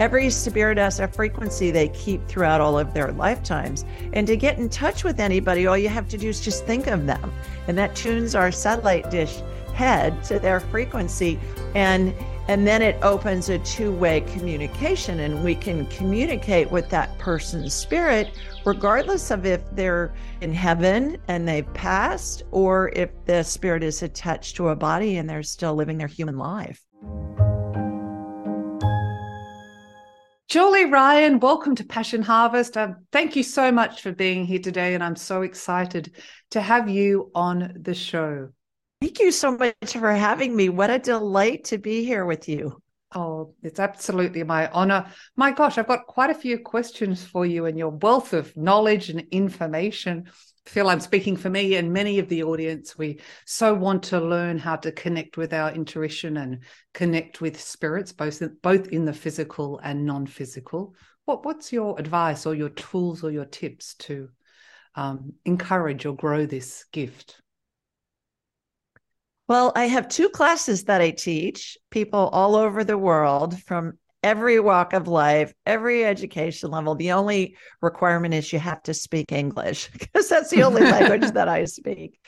Every spirit has a frequency they keep throughout all of their lifetimes. And to get in touch with anybody, all you have to do is just think of them. And that tunes our satellite dish head to their frequency. And and then it opens a two-way communication and we can communicate with that person's spirit regardless of if they're in heaven and they've passed or if the spirit is attached to a body and they're still living their human life. Julie Ryan, welcome to Passion Harvest. Um, thank you so much for being here today. And I'm so excited to have you on the show. Thank you so much for having me. What a delight to be here with you. Oh, it's absolutely my honor. My gosh, I've got quite a few questions for you and your wealth of knowledge and information feel I'm speaking for me and many of the audience. We so want to learn how to connect with our intuition and connect with spirits, both both in the physical and non-physical. What what's your advice or your tools or your tips to um, encourage or grow this gift? Well, I have two classes that I teach people all over the world from every walk of life, every education level. The only requirement is you have to speak English because that's the only language that I speak.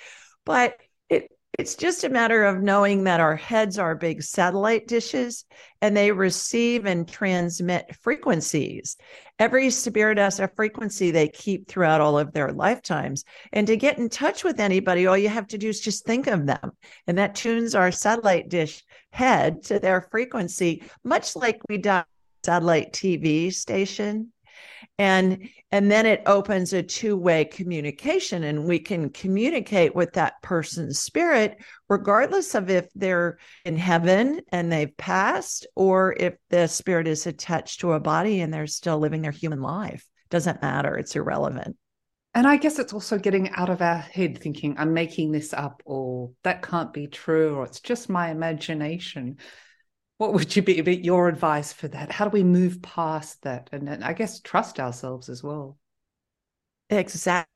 But it it's just a matter of knowing that our heads are big satellite dishes and they receive and transmit frequencies. Every spirit has a frequency they keep throughout all of their lifetimes. And to get in touch with anybody, all you have to do is just think of them. And that tunes our satellite dish head to their frequency, much like we do satellite TV station and and then it opens a two-way communication and we can communicate with that person's spirit regardless of if they're in heaven and they've passed or if the spirit is attached to a body and they're still living their human life. Doesn't matter. It's irrelevant. And I guess it's also getting out of our head thinking, I'm making this up, or that can't be true, or it's just my imagination what would you be, your advice for that? How do we move past that and, and I guess trust ourselves as well? Exactly.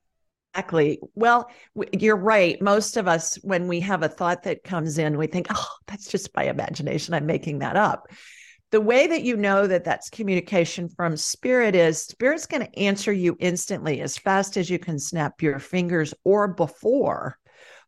Well, you're right. Most of us, when we have a thought that comes in, we think, oh, that's just my imagination. I'm making that up. The way that you know that that's communication from spirit is spirit's going to answer you instantly as fast as you can snap your fingers or before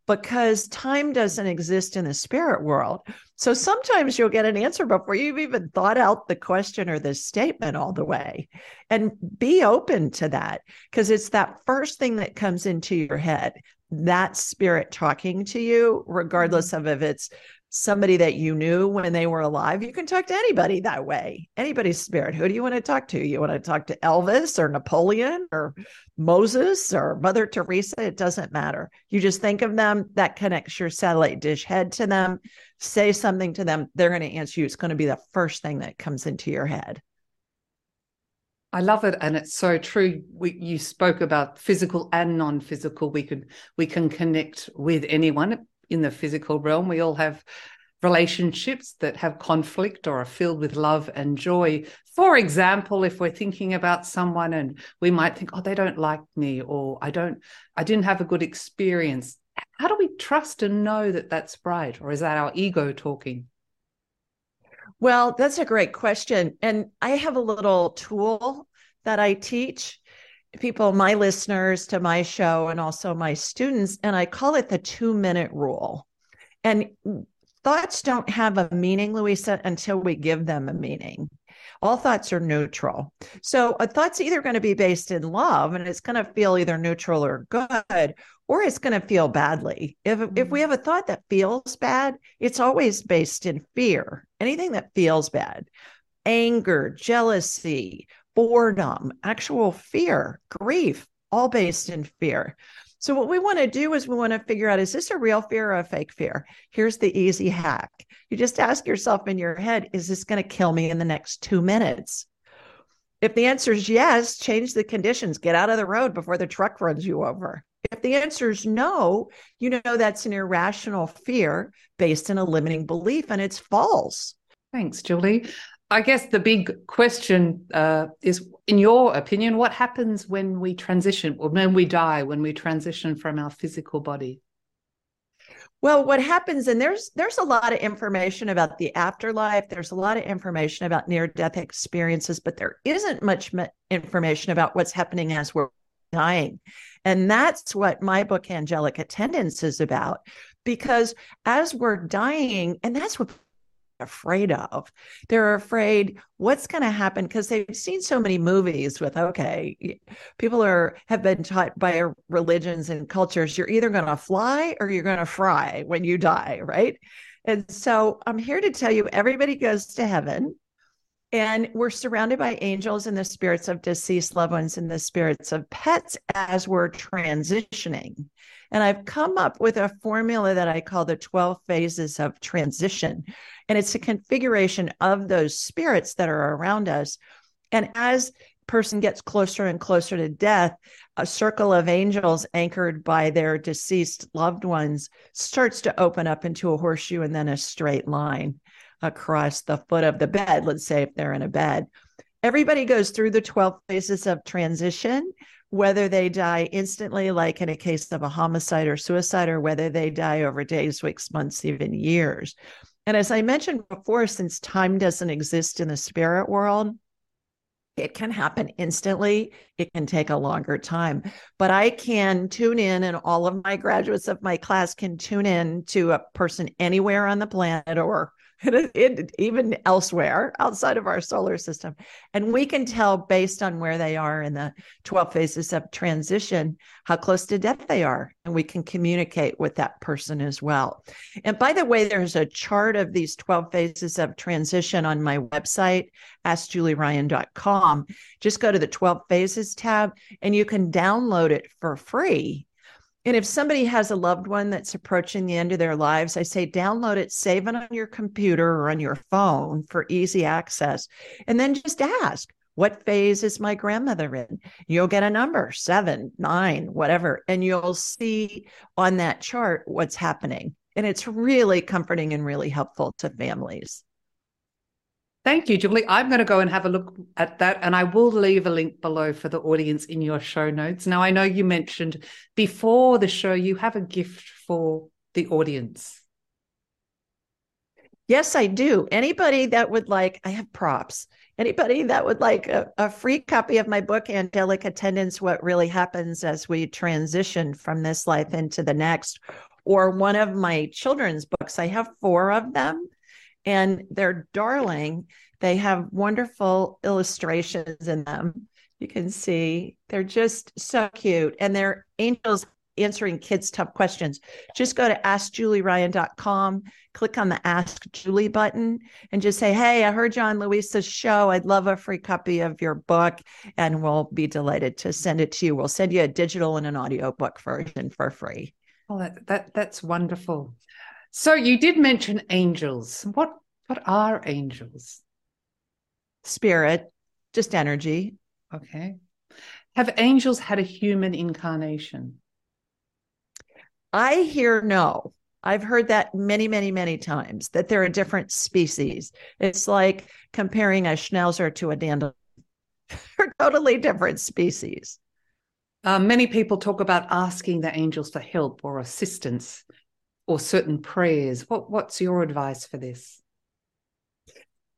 because time doesn't exist in the spirit world. So sometimes you'll get an answer before you've even thought out the question or the statement all the way. And be open to that because it's that first thing that comes into your head, that spirit talking to you, regardless mm-hmm. of if it's somebody that you knew when they were alive. You can talk to anybody that way, anybody's spirit. Who do you want to talk to? You want to talk to Elvis or Napoleon or Moses or Mother Teresa? It doesn't matter. You just think of them, that connects your satellite dish head to them, say something to them, they're going to answer you. It's going to be the first thing that comes into your head. I love it, and it's so true. We, you spoke about physical and non-physical. We could we can connect with anyone in the physical realm. We all have relationships that have conflict or are filled with love and joy. For example, if we're thinking about someone and we might think, oh, they don't like me, or I don't, I didn't have a good experience. How do we trust and know that that's right? Or is that our ego talking? Well, that's a great question. And I have a little tool that I teach people, my listeners to my show, and also my students, and I call it the two minute rule. And thoughts don't have a meaning, Luisa, until we give them a meaning. All thoughts are neutral. So a thought's either going to be based in love and it's going to feel either neutral or good, or it's going to feel badly. If, mm-hmm. if we mm-hmm. have a thought that feels bad, it's always based in fear. Anything that feels bad, anger, jealousy, boredom, actual fear, grief, all based in fear. So, what we want to do is we want to figure out is this a real fear or a fake fear? Here's the easy hack. You just ask yourself in your head, is this going to kill me in the next two minutes? If the answer is yes, change the conditions, get out of the road before the truck runs you over. If the answer is no, you know that's an irrational fear based in a limiting belief and it's false. Thanks, Julie. I guess the big question uh, is, in your opinion, what happens when we transition, or when we die, when we transition from our physical body? Well, what happens, and there's there's a lot of information about the afterlife. There's a lot of information about near death experiences, but there isn't much information about what's happening as we're dying, and that's what my book Angelic Attendants is about. Because as we're dying, and that's what afraid of. They're afraid what's going to happen because they've seen so many movies with okay, people are have been taught by religions and cultures you're either going to fly or you're going to fry when you die, right? And so I'm here to tell you everybody goes to heaven and we're surrounded by angels and the spirits of deceased loved ones and the spirits of pets as we're transitioning. And I've come up with a formula that I call the 12 phases of transition. And it's a configuration of those spirits that are around us. And as person gets closer and closer to death, a circle of angels anchored by their deceased loved ones starts to open up into a horseshoe and then a straight line across the foot of the bed, let's say if they're in a bed. Everybody goes through the 12 phases of transition, whether they die instantly, like in a case of a homicide or suicide, or whether they die over days, weeks, months, even years. And as I mentioned before, since time doesn't exist in the spirit world, it can happen instantly. It can take a longer time, but I can tune in, and all of my graduates of my class can tune in to a person anywhere on the planet or it, even elsewhere outside of our solar system. And we can tell based on where they are in the 12 phases of transition how close to death they are. And we can communicate with that person as well. And by the way, there's a chart of these 12 phases of transition on my website, askjulieryan.com. Just go to the 12 phases tab and you can download it for free and if somebody has a loved one that's approaching the end of their lives, I say download it, save it on your computer or on your phone for easy access, and then just ask, what phase is my grandmother in? You'll get a number, seven, nine, whatever, and you'll see on that chart what's happening. And it's really comforting and really helpful to families. Thank you, Julie. I'm going to go and have a look at that, and I will leave a link below for the audience in your show notes. Now, I know you mentioned before the show you have a gift for the audience. Yes, I do. Anybody that would like, I have props. Anybody that would like a, a free copy of my book, Angelic Attendants What Really Happens as We Transition from This Life into the Next, or one of my children's books, I have four of them and they're darling. They have wonderful illustrations in them. You can see they're just so cute, and they're angels answering kids' tough questions. Just go to askjulieryan.com, click on the Ask Julie button, and just say, Hey, I heard you on Luisa's show. I'd love a free copy of your book, and we'll be delighted to send it to you. We'll send you a digital and an audio book version for free. Well, that, that that's wonderful. So you did mention angels. What what are angels? Spirit, just energy. Okay. Have angels had a human incarnation? I hear no. I've heard that many, many, many times that they're a different species. It's like comparing a schnauzer to a dandelion. they're totally different species. Uh, many people talk about asking the angels for help or assistance or certain prayers. What, what's your advice for this?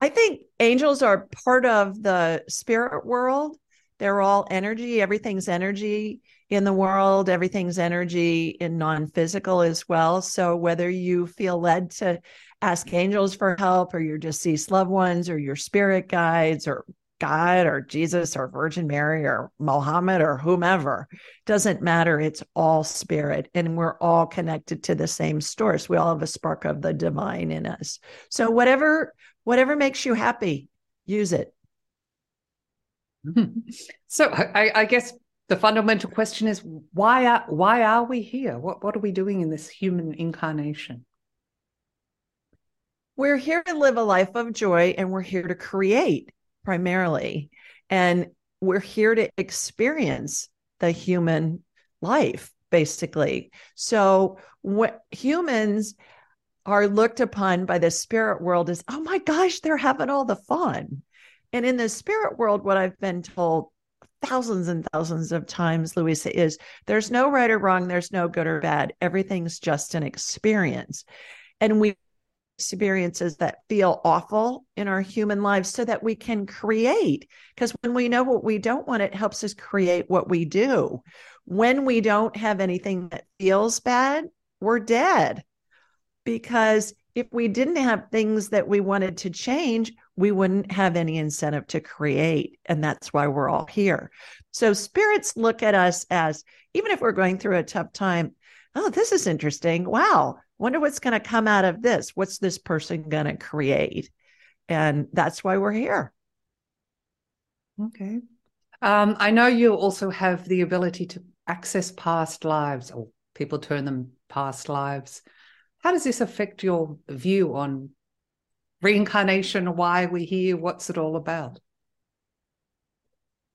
I think angels are part of the spirit world. They're all energy. Everything's energy in the world. Everything's energy in non physical as well. So whether you feel led to ask angels for help or your deceased loved ones or your spirit guides or God or Jesus or Virgin Mary or Mohammed or whomever. Doesn't matter. It's all spirit. And we're all connected to the same source. We all have a spark of the divine in us. So whatever, whatever makes you happy, use it. So I, I guess the fundamental question is why are why are we here? What what are we doing in this human incarnation? We're here to live a life of joy and we're here to create primarily. And we're here to experience the human life, basically. So, what humans are looked upon by the spirit world as, oh my gosh, they're having all the fun. And in the spirit world, what I've been told thousands and thousands of times, Luisa, is there's no right or wrong, there's no good or bad. Everything's just an experience. And we experiences that feel awful in our human lives so that we can create. Because when we know what we don't want, it helps us create what we do. When we don't have anything that feels bad, we're dead. Because if we didn't have things that we wanted to change, we wouldn't have any incentive to create. And that's why we're all here. So spirits look at us as, even if we're going through a tough time, oh, this is interesting. Wow. Wonder what's going to come out of this. What's this person going to create? And that's why we're here. Okay. Um, I know you also have the ability to access past lives, or people turn them past lives. How does this affect your view on reincarnation, why we're here, what's it all about?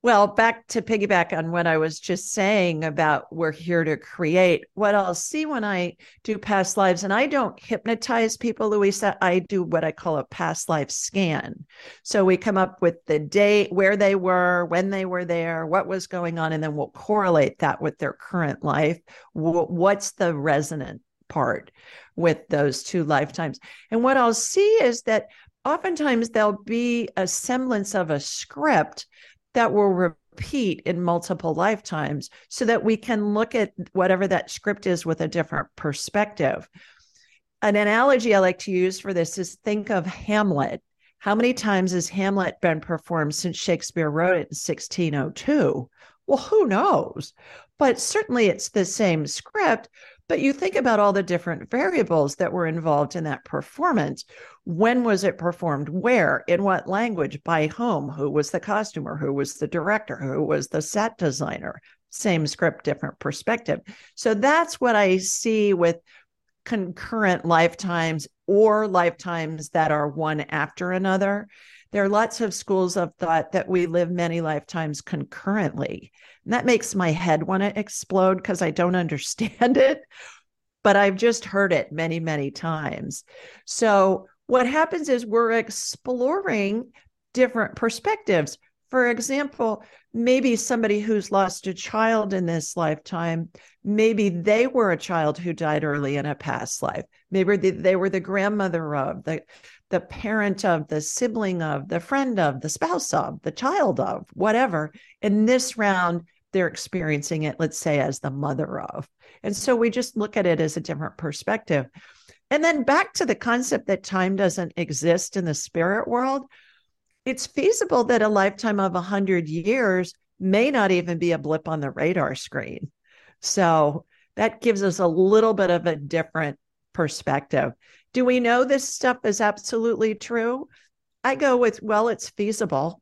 Well, back to piggyback on what I was just saying about we're here to create. What I'll see when I do past lives, and I don't hypnotize people, Luisa, I do what I call a past life scan. So we come up with the date, where they were, when they were there, what was going on, and then we'll correlate that with their current life. What's the resonant part with those two lifetimes? And what I'll see is that oftentimes there'll be a semblance of a script that will repeat in multiple lifetimes so that we can look at whatever that script is with a different perspective. An analogy I like to use for this is think of Hamlet. How many times has Hamlet been performed since Shakespeare wrote it in 1602? Well, who knows? But certainly it's the same script. But you think about all the different variables that were involved in that performance. When was it performed? Where? In what language? By whom? Who was the costumer? Who was the director? Who was the set designer? Same script, different perspective. So that's what I see with concurrent lifetimes or lifetimes that are one after another. There are lots of schools of thought that we live many lifetimes concurrently. And that makes my head want to explode because I don't understand it, but I've just heard it many, many times. So, what happens is we're exploring different perspectives. For example, maybe somebody who's lost a child in this lifetime, maybe they were a child who died early in a past life. Maybe they were the grandmother of, the the parent of, the sibling of, the friend of, the spouse of, the child of, whatever. In this round, they're experiencing it, let's say, as the mother of. And so we just look at it as a different perspective. And then back to the concept that time doesn't exist in the spirit world, it's feasible that a lifetime of 100 years may not even be a blip on the radar screen. So that gives us a little bit of a different perspective. Do we know this stuff is absolutely true? I go with, well, it's feasible.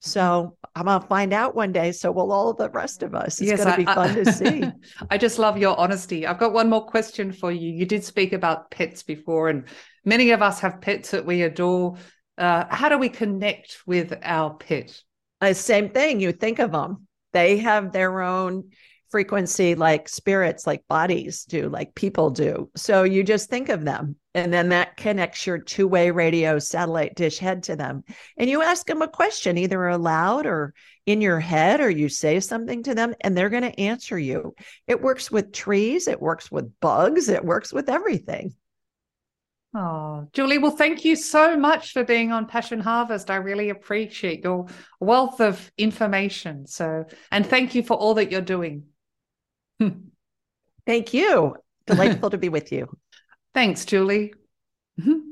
So I'm to find out one day. So will all the rest of us. It's yes, going to be fun I, to see. I just love your honesty. I've got one more question for you. You did speak about pets before, and many of us have pets that we adore. Uh, how do we connect with our pet? Uh, same thing. You think of them. They have their own frequency like spirits, like bodies do, like people do. So you just think of them. And then that connects your two way radio satellite dish head to them. And you ask them a question, either aloud or in your head, or you say something to them, and they're going to answer you. It works with trees, it works with bugs, it works with everything. Oh, Julie, well, thank you so much for being on Passion Harvest. I really appreciate your wealth of information. So, and thank you for all that you're doing. Thank you. Delightful to be with you. Thanks, Julie. Mm-hmm.